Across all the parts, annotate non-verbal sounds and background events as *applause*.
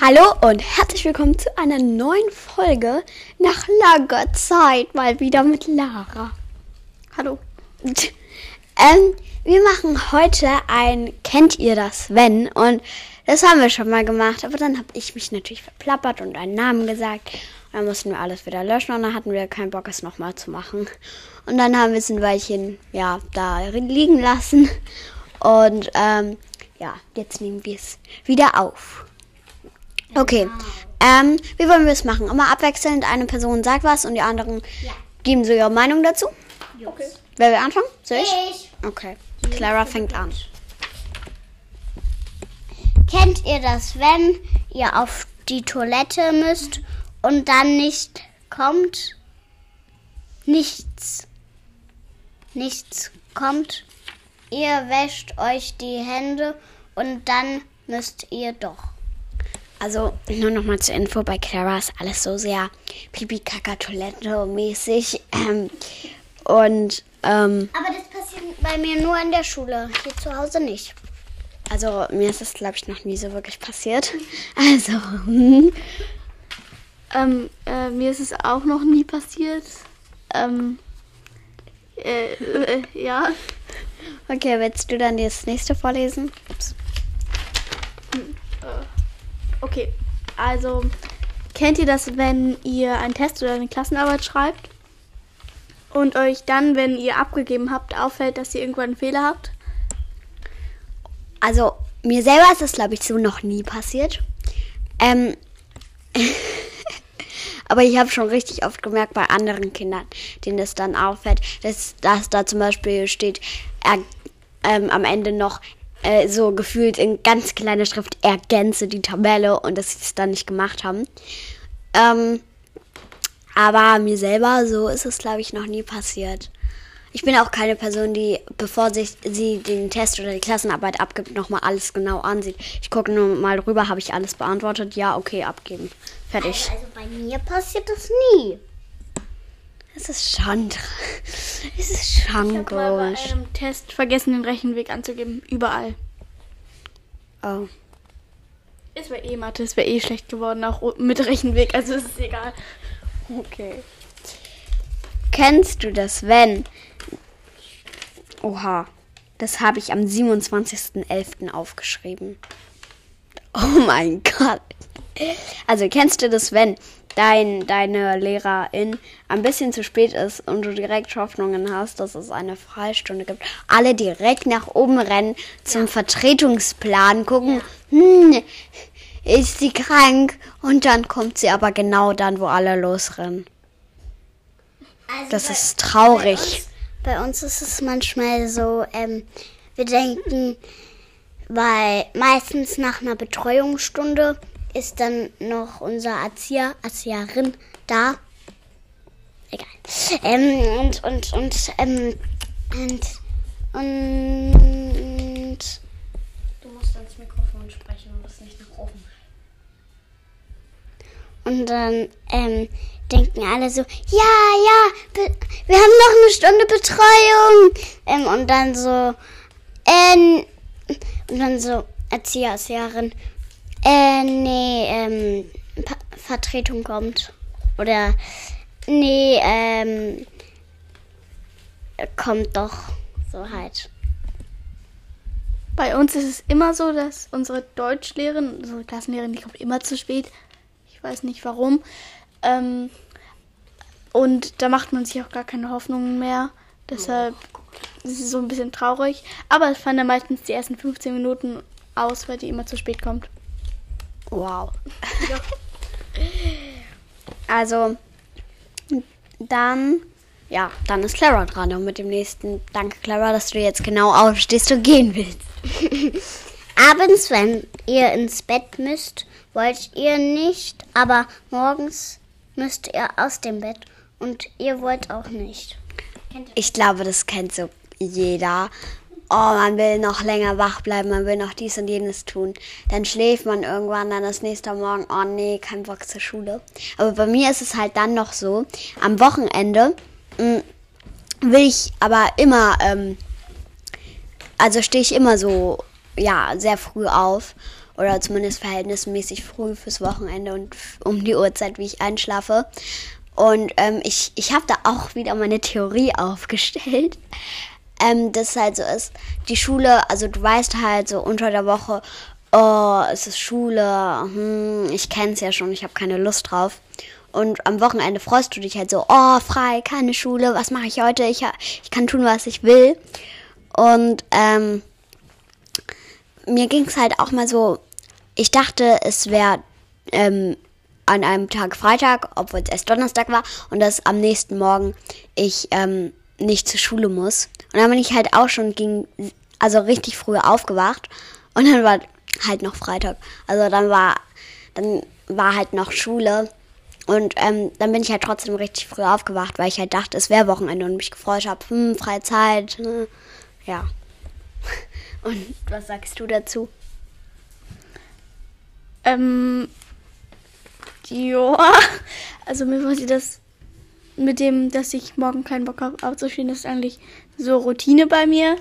Hallo und herzlich willkommen zu einer neuen Folge nach langer Zeit mal wieder mit Lara. Hallo. *laughs* Ähm, wir machen heute ein Kennt ihr das wenn? Und das haben wir schon mal gemacht, aber dann habe ich mich natürlich verplappert und einen Namen gesagt. Und dann mussten wir alles wieder löschen und dann hatten wir keinen Bock, es nochmal zu machen. Und dann haben wir es ein Weilchen, ja, da liegen lassen. Und ähm, ja, jetzt nehmen wir es wieder auf. Okay. Ähm, wie wollen wir es machen? Immer abwechselnd, eine Person sagt was und die anderen geben so ihre Meinung dazu. Okay. Wer will anfangen? Soll ich? Ich. Okay. Clara fängt an. Kennt ihr das, wenn ihr auf die Toilette müsst und dann nicht kommt? Nichts. Nichts kommt. Ihr wäscht euch die Hände und dann müsst ihr doch. Also nur noch mal zur Info, bei Clara ist alles so sehr Pipi-Kaka-Toilette-mäßig. Ähm, und ähm, Aber das passiert bei mir nur in der Schule, hier zu Hause nicht. also mir ist das, glaube ich, noch nie so wirklich passiert. *laughs* Also, hm. Ähm, äh, mir ist es auch noch nie passiert. Ähm, äh, äh, ja. okay, willst du dann das nächste vorlesen? Ups. Okay. Also, kennt ihr das, wenn ihr einen Test oder eine Klassenarbeit schreibt und euch dann, wenn ihr abgegeben habt, auffällt, dass ihr irgendwann einen Fehler habt? Also, mir selber ist das, glaube ich, so noch nie passiert. Ähm, *laughs* aber ich habe schon richtig oft gemerkt bei anderen Kindern, denen das dann auffällt, dass, dass da zum Beispiel steht, er, ähm, am Ende noch äh, so gefühlt in ganz kleiner Schrift, ergänze die Tabelle und dass sie es dann nicht gemacht haben. Ähm, aber mir selber, so ist es, glaube ich, noch nie passiert. Ich bin auch keine Person, die, bevor sich sie den Test oder die Klassenarbeit abgibt, nochmal alles genau ansieht. Ich gucke nur mal rüber, habe ich alles beantwortet? Ja, okay, abgeben. Fertig. Also bei mir passiert das nie. Es ist schon, *laughs* es ist schon Ich habe mal bei komisch. einem Test vergessen, den Rechenweg anzugeben. Überall. Oh. Es wäre eh Mathe, es wäre eh schlecht geworden, auch mit Rechenweg, also es ist egal. Okay. Kennst du das, wenn? Oha, das habe ich am 27.11. aufgeschrieben. *laughs* Oh mein Gott. Also kennst du das, wenn dein, deine Lehrerin ein bisschen zu spät ist und du direkt Hoffnungen hast, dass es eine Freistunde gibt? Alle direkt nach oben rennen zum Vertretungsplan, gucken, hm, ist sie krank? Und dann kommt sie aber genau dann, wo alle losrennen. Also Das bei- ist traurig. Bei uns ist es manchmal so, ähm, wir denken, weil meistens nach einer Betreuungsstunde ist dann noch unser Erzieher, Erzieherin da. Egal. Ähm, und, und, und, ähm, und, und, Du musst ans Mikrofon sprechen und das nicht nach oben. und dann, ähm, denken alle so, ja, ja, wir haben noch eine Stunde Betreuung. Ähm, und dann so, äh, und dann so, Erzieher, Erzieherin, äh, nee, ähm, pa Vertretung kommt. Oder, nee, ähm, kommt doch, so halt. Bei uns ist es immer so, dass unsere Deutschlehrerin, unsere Klassenlehrerin, die kommt immer zu spät. Ich weiß nicht warum. Ähm, und da macht man sich auch gar keine Hoffnungen mehr. Deshalb ist es so ein bisschen traurig. Aber es fallen dann meistens die ersten 15 Minuten aus, weil die immer zu spät kommt. Wow. *laughs* Also, dann, ja, dann ist Clara dran und mit dem nächsten. Danke, Clara, dass du jetzt genau aufstehst und gehen willst. *laughs* Abends, wenn ihr ins Bett müsst, wollt ihr nicht, aber morgens müsst ihr aus dem Bett und ihr wollt auch nicht. Ich glaube, das kennt so jeder. Oh, man will noch länger wach bleiben, man will noch dies und jenes tun. Dann schläft man irgendwann, dann ist nächster Morgen, oh nee, kein Bock zur Schule. Aber bei mir ist es halt dann noch so, am Wochenende mh, will ich aber immer, ähm, also stehe ich immer so, ja, sehr früh auf. oder zumindest verhältnismäßig früh fürs Wochenende und um die Uhrzeit, wie ich einschlafe. Und ähm, ich, ich habe da auch wieder meine Theorie aufgestellt, ähm, dass es halt so ist, die Schule, also du weißt halt so unter der Woche, oh, es ist Schule, hm, ich kenn's ja schon, ich habe keine Lust drauf. Und am Wochenende freust du dich halt so, oh, frei, keine Schule, was mache ich heute? Ich, ich kann tun, was ich will. Und ähm, mir ging's halt auch mal so, ich dachte, es wäre ähm, an einem Tag Freitag, obwohl es erst Donnerstag war, und dass am nächsten Morgen ich ähm, nicht zur Schule muss. Und dann bin ich halt auch schon gegen, also richtig früh aufgewacht. Und dann war halt noch Freitag. Also dann war, dann war halt noch Schule. Und ähm, dann bin ich halt trotzdem richtig früh aufgewacht, weil ich halt dachte, es wäre Wochenende und mich gefreut habe, hm, freie Zeit. hm, Ja. *laughs* Und was sagst du dazu? Ähm, *laughs* ja, also mir passiert das mit dem, dass ich morgen keinen Bock habe aufzustehen, das ist eigentlich so Routine bei mir.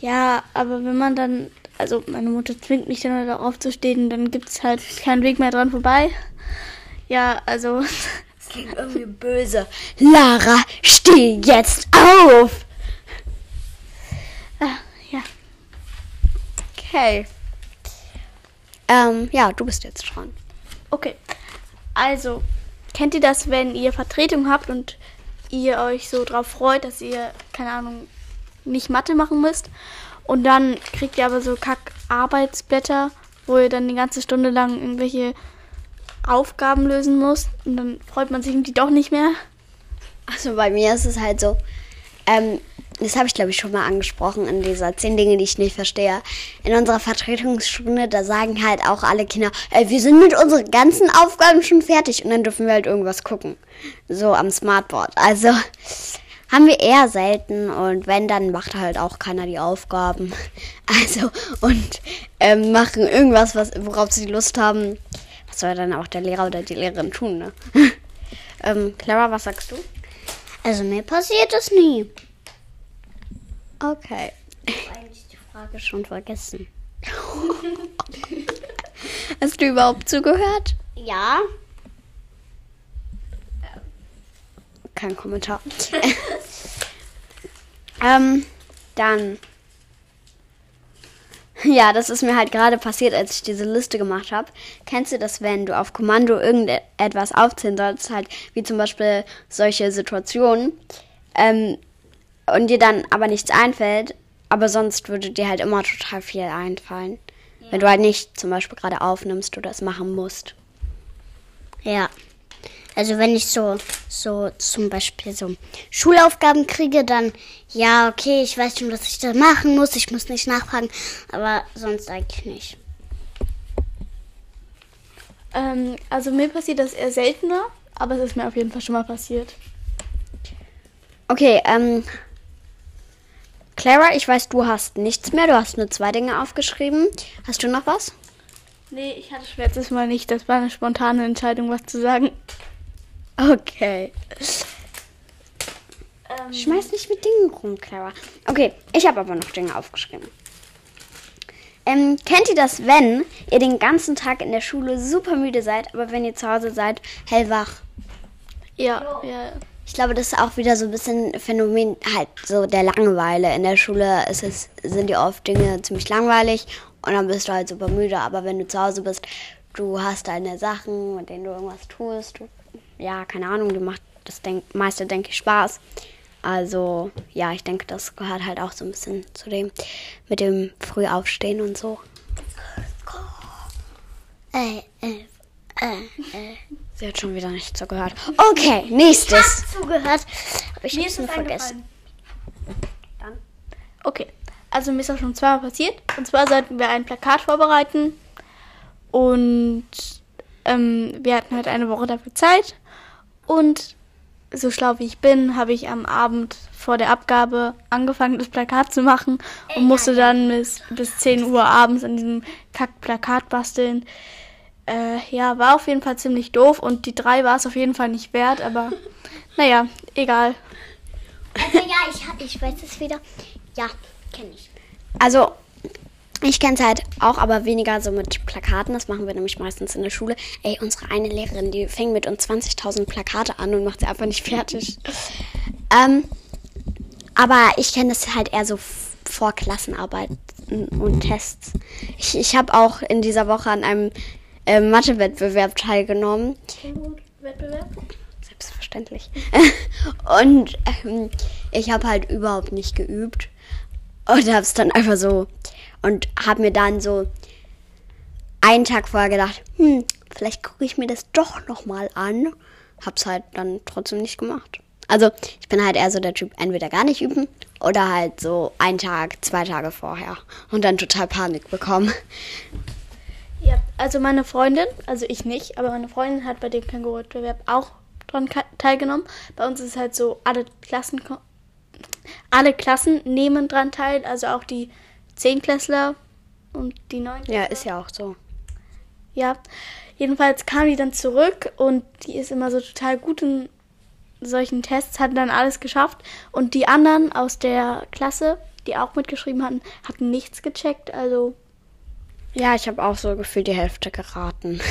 Ja, aber wenn man dann, also meine Mutter zwingt mich dann halt aufzustehen, dann gibt es halt keinen Weg mehr dran vorbei. Ja, also, *laughs* Das klingt irgendwie böse. Lara, steh jetzt auf! ah, ja. Okay. Ähm, ja, du bist jetzt dran. Okay. Also, kennt ihr das, wenn ihr Vertretung habt und ihr euch so drauf freut, dass ihr, keine Ahnung, nicht Mathe machen müsst? Und dann kriegt ihr aber so Kack-Arbeitsblätter, wo ihr dann die ganze Stunde lang irgendwelche Aufgaben lösen müsst. Und dann freut man sich irgendwie doch nicht mehr. Also bei mir ist es halt so, ähm, das habe ich glaube ich schon mal angesprochen in dieser zehn Dinge, die ich nicht verstehe. In unserer Vertretungsstunde, da sagen halt auch alle Kinder, ey, wir sind mit unseren ganzen Aufgaben schon fertig und dann dürfen wir halt irgendwas gucken. So am Smartboard. Also haben wir eher selten und wenn, dann macht halt auch keiner die Aufgaben. *laughs* Also und ähm, machen irgendwas, was, worauf sie Lust haben. Was soll dann auch der Lehrer oder die Lehrerin tun, ne? *laughs* ähm, Clara, was sagst du? Also mir passiert das nie. Okay. Ich habe eigentlich die Frage schon vergessen. *laughs* Hast du überhaupt zugehört? Ja. Kein Kommentar. *laughs* ähm, dann. Ja, das ist mir halt gerade passiert, als ich diese Liste gemacht habe. Kennst du das, wenn du auf Kommando irgendetwas aufzählen sollst, halt wie zum Beispiel solche Situationen, ähm, und dir dann aber nichts einfällt, aber sonst würde dir halt immer total viel einfallen. Wenn du halt nicht zum Beispiel gerade aufnimmst oder es machen musst. Ja. Also wenn ich so, so zum Beispiel so Schulaufgaben kriege, dann ja, okay, ich weiß schon, was ich da machen muss. Ich muss nicht nachfragen, aber sonst eigentlich nicht. Ähm, also mir passiert das eher seltener, aber es ist mir auf jeden Fall schon mal passiert. Okay, ähm. Clara, ich weiß, du hast nichts mehr. Du hast nur zwei Dinge aufgeschrieben. Hast du noch was? Nee, ich hatte schon letztes Mal nicht. Das war eine spontane Entscheidung, was zu sagen. Okay. Schmeiß nicht mit Dingen rum, Clara. Okay, ich habe aber noch Dinge aufgeschrieben. Ähm, kennt ihr das, wenn ihr den ganzen Tag in der Schule super müde seid, aber wenn ihr zu Hause seid, hellwach? Ja, ja. Ich glaube, das ist auch wieder so ein bisschen Phänomen halt so der Langeweile. In der Schule ist es, sind die oft Dinge ziemlich langweilig und dann bist du halt super müde. Aber wenn du zu Hause bist, du hast deine Sachen, mit denen du irgendwas tust. Du, ja, keine Ahnung, du machst das denk, meiste, denke ich, Spaß. Also, ja, ich denke, das gehört halt auch so ein bisschen zu dem, mit dem Frühaufstehen und so. Äh, äh, äh, äh. Sie hat schon wieder nicht so gehört. Okay, nächstes. Zugehört. Hab ich jetzt nur vergessen. Okay, also mir ist auch schon zweimal passiert. Und zwar sollten wir ein Plakat vorbereiten. Und ähm, wir hatten halt eine Woche dafür Zeit. Und so schlau wie ich bin, habe ich am Abend vor der Abgabe angefangen, das Plakat zu machen und musste dann bis, bis 10 Uhr abends an diesem Kack-Plakat basteln. Äh, ja, war auf jeden Fall ziemlich doof und die drei war es auf jeden Fall nicht wert, aber *laughs* naja, egal. Also ja, ich, hab- ich weiß es wieder. Ja, kenne ich. Also, Ich kenne es halt auch, aber weniger so mit Plakaten. Das machen wir nämlich meistens in der Schule. Ey, unsere eine Lehrerin, die fängt mit uns 20.000 Plakate an und macht sie einfach nicht fertig. Ähm, aber ich kenne das halt eher so vor Klassenarbeiten und Tests. Ich, ich habe auch in dieser Woche an einem äh, Mathe-Wettbewerb teilgenommen. Wettbewerb? Selbstverständlich. *laughs* und ähm, ich habe halt überhaupt nicht geübt. Und habe es dann einfach so. Und habe mir dann so einen Tag vorher gedacht, hm, vielleicht gucke ich mir das doch nochmal an. Hab's halt dann trotzdem nicht gemacht. Also ich bin halt eher so der Typ, entweder gar nicht üben oder halt so einen Tag, zwei Tage vorher. Und dann total Panik bekommen. Ja, also meine Freundin, also ich nicht, aber meine Freundin hat bei dem Känguru-Wettbewerb auch dran teilgenommen. Bei uns ist halt so, alle Klassen, alle Klassen nehmen dran teil, also auch die Zehnklässler und die Neun. Ja, ist ja auch so. Ja, jedenfalls kam die dann zurück und die ist immer so total gut in solchen Tests, hat dann alles geschafft. Und die anderen aus der Klasse, die auch mitgeschrieben hatten, hatten nichts gecheckt. Also Ja, ich habe auch so gefühlt die Hälfte geraten. *laughs*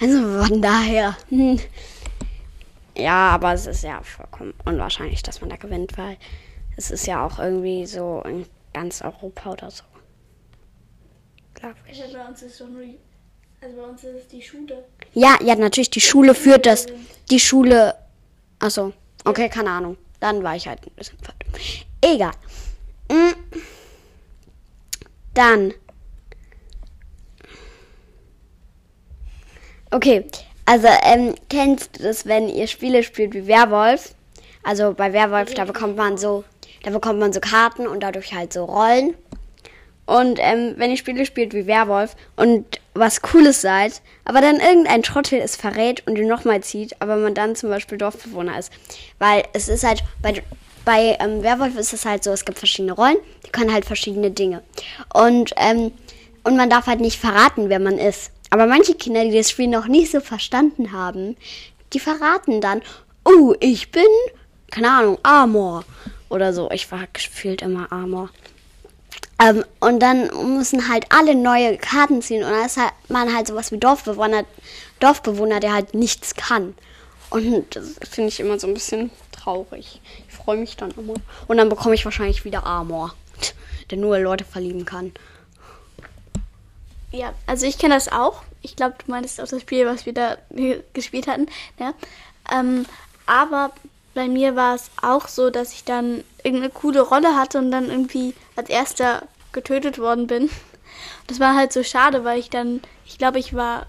Also von daher. Hm. Ja, aber es ist ja vollkommen unwahrscheinlich, dass man da gewinnt, weil es ist ja auch irgendwie so in ganz Europa oder so. Glaube ich. bei uns ist doch nur also bei uns ist es die Schule. Ja, ja, natürlich, die Schule führt das. Die Schule. Achso, okay, keine Ahnung. Dann war ich halt ein bisschen fett. Egal. Mm. Dann. Okay, also ähm, kennst du das, wenn ihr Spiele spielt wie Werwolf? Also bei Werwolf, da bekommt man so, da bekommt man so Karten und dadurch halt so Rollen. Und ähm, wenn ihr Spiele spielt wie Werwolf und was Cooles seid, aber dann irgendein Trottel es verrät und ihn nochmal zieht, aber man dann zum Beispiel Dorfbewohner ist. Weil es ist halt, bei, bei ähm, Werwolf ist es halt so, es gibt verschiedene Rollen, die können halt verschiedene Dinge. Und, ähm, und man darf halt nicht verraten, wer man ist. Aber manche Kinder, die das Spiel noch nicht so verstanden haben, die verraten dann, oh, ich bin, keine Ahnung, Amor. Oder so. Ich war gefühlt immer Amor. Ähm, und dann müssen halt alle neue Karten ziehen. Und dann ist halt man halt sowas wie Dorfbewohner, Dorfbewohner, der halt nichts kann. Und das finde ich immer so ein bisschen traurig. Ich freue mich dann immer. Und dann bekomme ich wahrscheinlich wieder Amor, der nur Leute verlieben kann. Ja, also ich kenne das auch. Ich glaube, du meintest auch das Spiel, was wir da ge- gespielt hatten. Ne? Ähm, aber bei mir war es auch so, dass ich dann irgendeine coole Rolle hatte und dann irgendwie als erster getötet worden bin. *laughs* Das war halt so schade, weil ich dann, ich glaube, ich war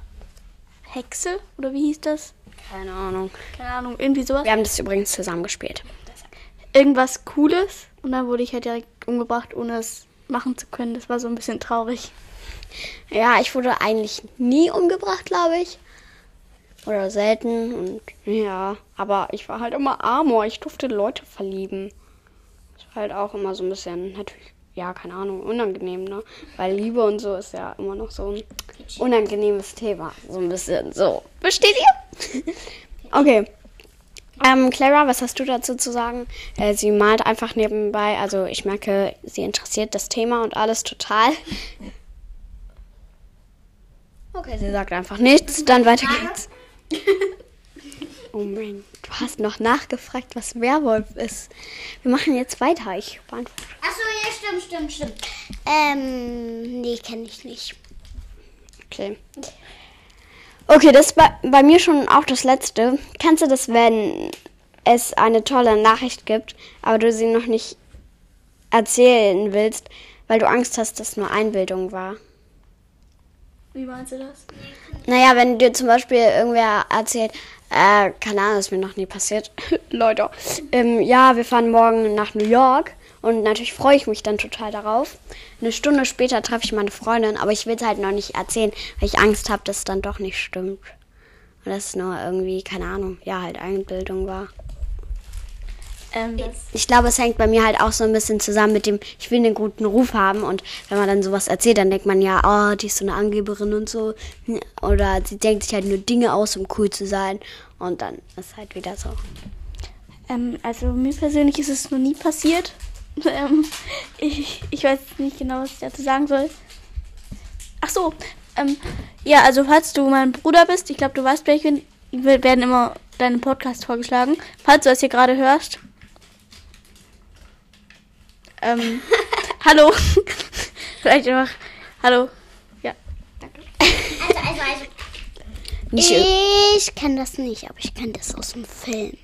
Hexe oder wie hieß das? Keine Ahnung. Keine Ahnung, irgendwie sowas. Wir haben das übrigens zusammen gespielt. Irgendwas Cooles und dann wurde ich halt direkt umgebracht, ohne es machen zu können. Das war so ein bisschen traurig. Ja, ich wurde eigentlich nie umgebracht, glaube ich. Oder selten. Und ja, aber ich war halt immer Amor. Ich durfte Leute verlieben. Das war halt auch immer so ein bisschen, natürlich, ja, keine Ahnung, unangenehm, ne? Weil Liebe und so ist ja immer noch so ein unangenehmes Thema. So ein bisschen so. Versteht ihr? *laughs* okay. Ähm, Clara, was hast du dazu zu sagen? Äh, sie malt einfach nebenbei. Also ich merke, sie interessiert das Thema und alles total. Okay, sie sagt einfach nichts, dann weiter geht's. *laughs* Oh Mann, du hast noch nachgefragt, was Werwolf ist. Wir machen jetzt weiter. Ich beantworte. Achso, ja, stimmt, stimmt, stimmt. Ähm, nee, kenne ich nicht. Okay. Okay, das ist bei, bei mir schon auch das letzte. Kennst du das, wenn es eine tolle Nachricht gibt, aber du sie noch nicht erzählen willst, weil du Angst hast, dass nur Einbildung war? Wie meinst du das? Naja, wenn dir zum Beispiel irgendwer erzählt, äh, keine Ahnung, ist mir noch nie passiert, *laughs* Leute, ähm, ja, wir fahren morgen nach New York und natürlich freue ich mich dann total darauf. Eine Stunde später treffe ich meine Freundin, aber ich will es halt noch nicht erzählen, weil ich Angst habe, dass es dann doch nicht stimmt. Und das ist nur irgendwie, keine Ahnung, ja, halt Einbildung war. Ähm, Ich glaube, es hängt bei mir halt auch so ein bisschen zusammen mit dem, ich will einen guten Ruf haben und wenn man dann sowas erzählt, dann denkt man ja, oh, die ist so eine Angeberin und so. Oder sie denkt sich halt nur Dinge aus, um cool zu sein. Und dann ist halt wieder so. Ähm, also mir persönlich ist es noch nie passiert. *laughs* Ähm, ich, ich weiß nicht genau, was ich dazu sagen soll. Ach so. Ähm, ja, also falls du mein Bruder bist, ich glaube, du weißt, wer ich bin, wir- werden immer deine Podcasts vorgeschlagen. Falls du das hier gerade hörst. Ähm, *laughs* hallo. *laughs* Vielleicht einfach. Hallo. Ja. Also, also, also. Nicht Ich kenne das nicht, aber ich kenne das aus dem Film.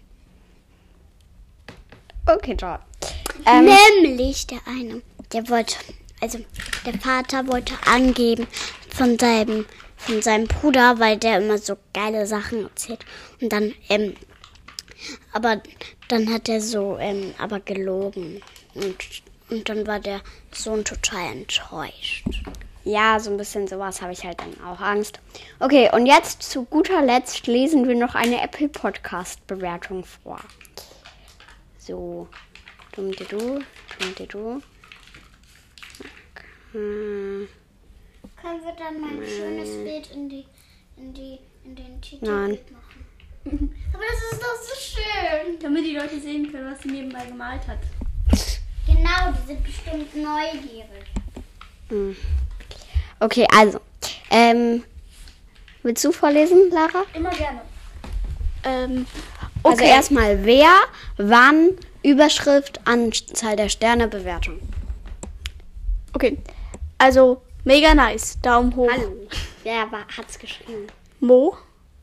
Okay, toll. Ähm, Nämlich der eine, der wollte, also der Vater wollte angeben von seinem, von seinem Bruder, weil der immer so geile Sachen erzählt. Und dann, ähm, aber dann hat er so, ähm, aber gelogen. Und, und dann war der Sohn total enttäuscht. Ja, so ein bisschen sowas habe ich halt dann auch Angst. Okay, und jetzt zu guter Letzt lesen wir noch eine Apple Podcast Bewertung vor. So, dumm du, dumm du. Hm, Können wir dann mein schönes Bild in die, in die, in den Titel Nein. machen? *laughs* Aber das ist doch so schön. Damit die Leute sehen können, was sie nebenbei gemalt hat. Wow, die sind bestimmt neugierig. Hm. Okay, also. Ähm, willst du vorlesen, Lara? Immer gerne. Ähm, also okay. Also erstmal wer, wann, Überschrift, Anzahl der Sterne, Bewertung. Okay. Also mega nice. Daumen hoch. Hallo. Wer war, hat's geschrieben? Mo.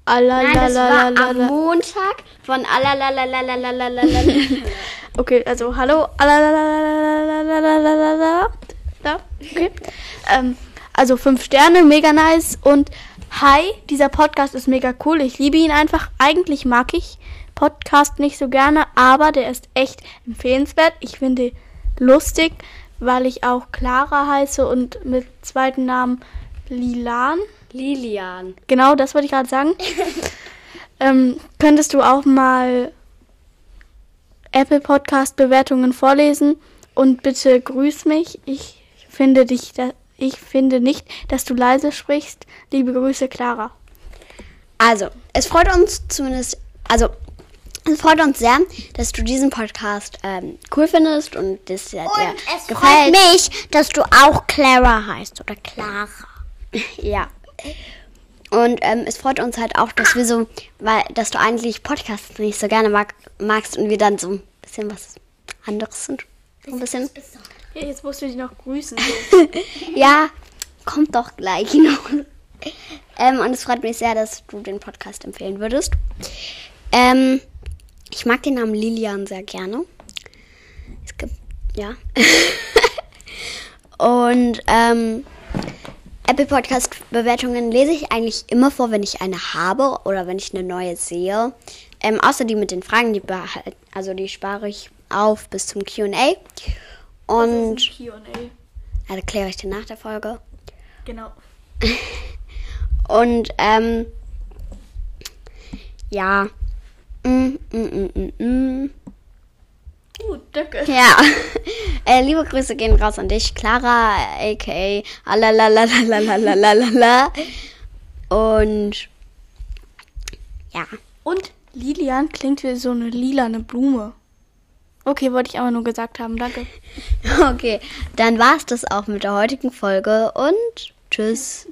Nein, das war am Montag von *laughs* Okay, also hallo. Da, okay. Ähm, also fünf Sterne, mega nice. Und hi, dieser Podcast ist mega cool. Ich liebe ihn einfach. Eigentlich mag ich Podcast nicht so gerne, aber der ist echt empfehlenswert. Ich finde lustig, weil ich auch Clara heiße und mit zweiten Namen Lilan. Lilian. Genau, das wollte ich gerade sagen. *laughs* ähm, könntest du auch mal Apple Podcast Bewertungen vorlesen und bitte grüß mich. Ich finde dich, da, ich finde nicht, dass du leise sprichst. Liebe Grüße, Clara. Also, es freut uns zumindest, also, es freut uns sehr, dass du diesen Podcast ähm, cool findest und dass er dir Und es freut gefällt. mich, dass du auch Clara heißt oder Clara. *laughs* Ja. Und ähm, es freut uns halt auch, dass wir so, weil, dass du eigentlich Podcasts nicht so gerne mag, magst und wir dann so ein bisschen was anderes sind. Ein bisschen. Ja, jetzt musst du dich noch grüßen. *laughs* Ja, kommt doch gleich noch. Ähm, und es freut mich sehr, dass du den Podcast empfehlen würdest. Ähm, ich mag den Namen Lilian sehr gerne. Es gibt, ja. *laughs* und ähm, Apple Podcast Bewertungen lese ich eigentlich immer vor, wenn ich eine habe oder wenn ich eine neue sehe. Ähm, außer die mit den Fragen, die behal- also die spare ich auf bis zum Q&A. Und Q&A. also erkläre ich dir nach der Folge. Genau. *laughs* Und ähm, ja. Mm, mm, mm, mm, mm. Gut, danke. Ja. *laughs* äh, liebe Grüße gehen raus an dich, Clara, aka Alalalalalalalala. *laughs* Und ja. Und Lilian klingt wie so eine lilane Blume. Okay, wollte ich aber nur gesagt haben. Danke. *laughs* Okay, dann war's das auch mit der heutigen Folge und tschüss.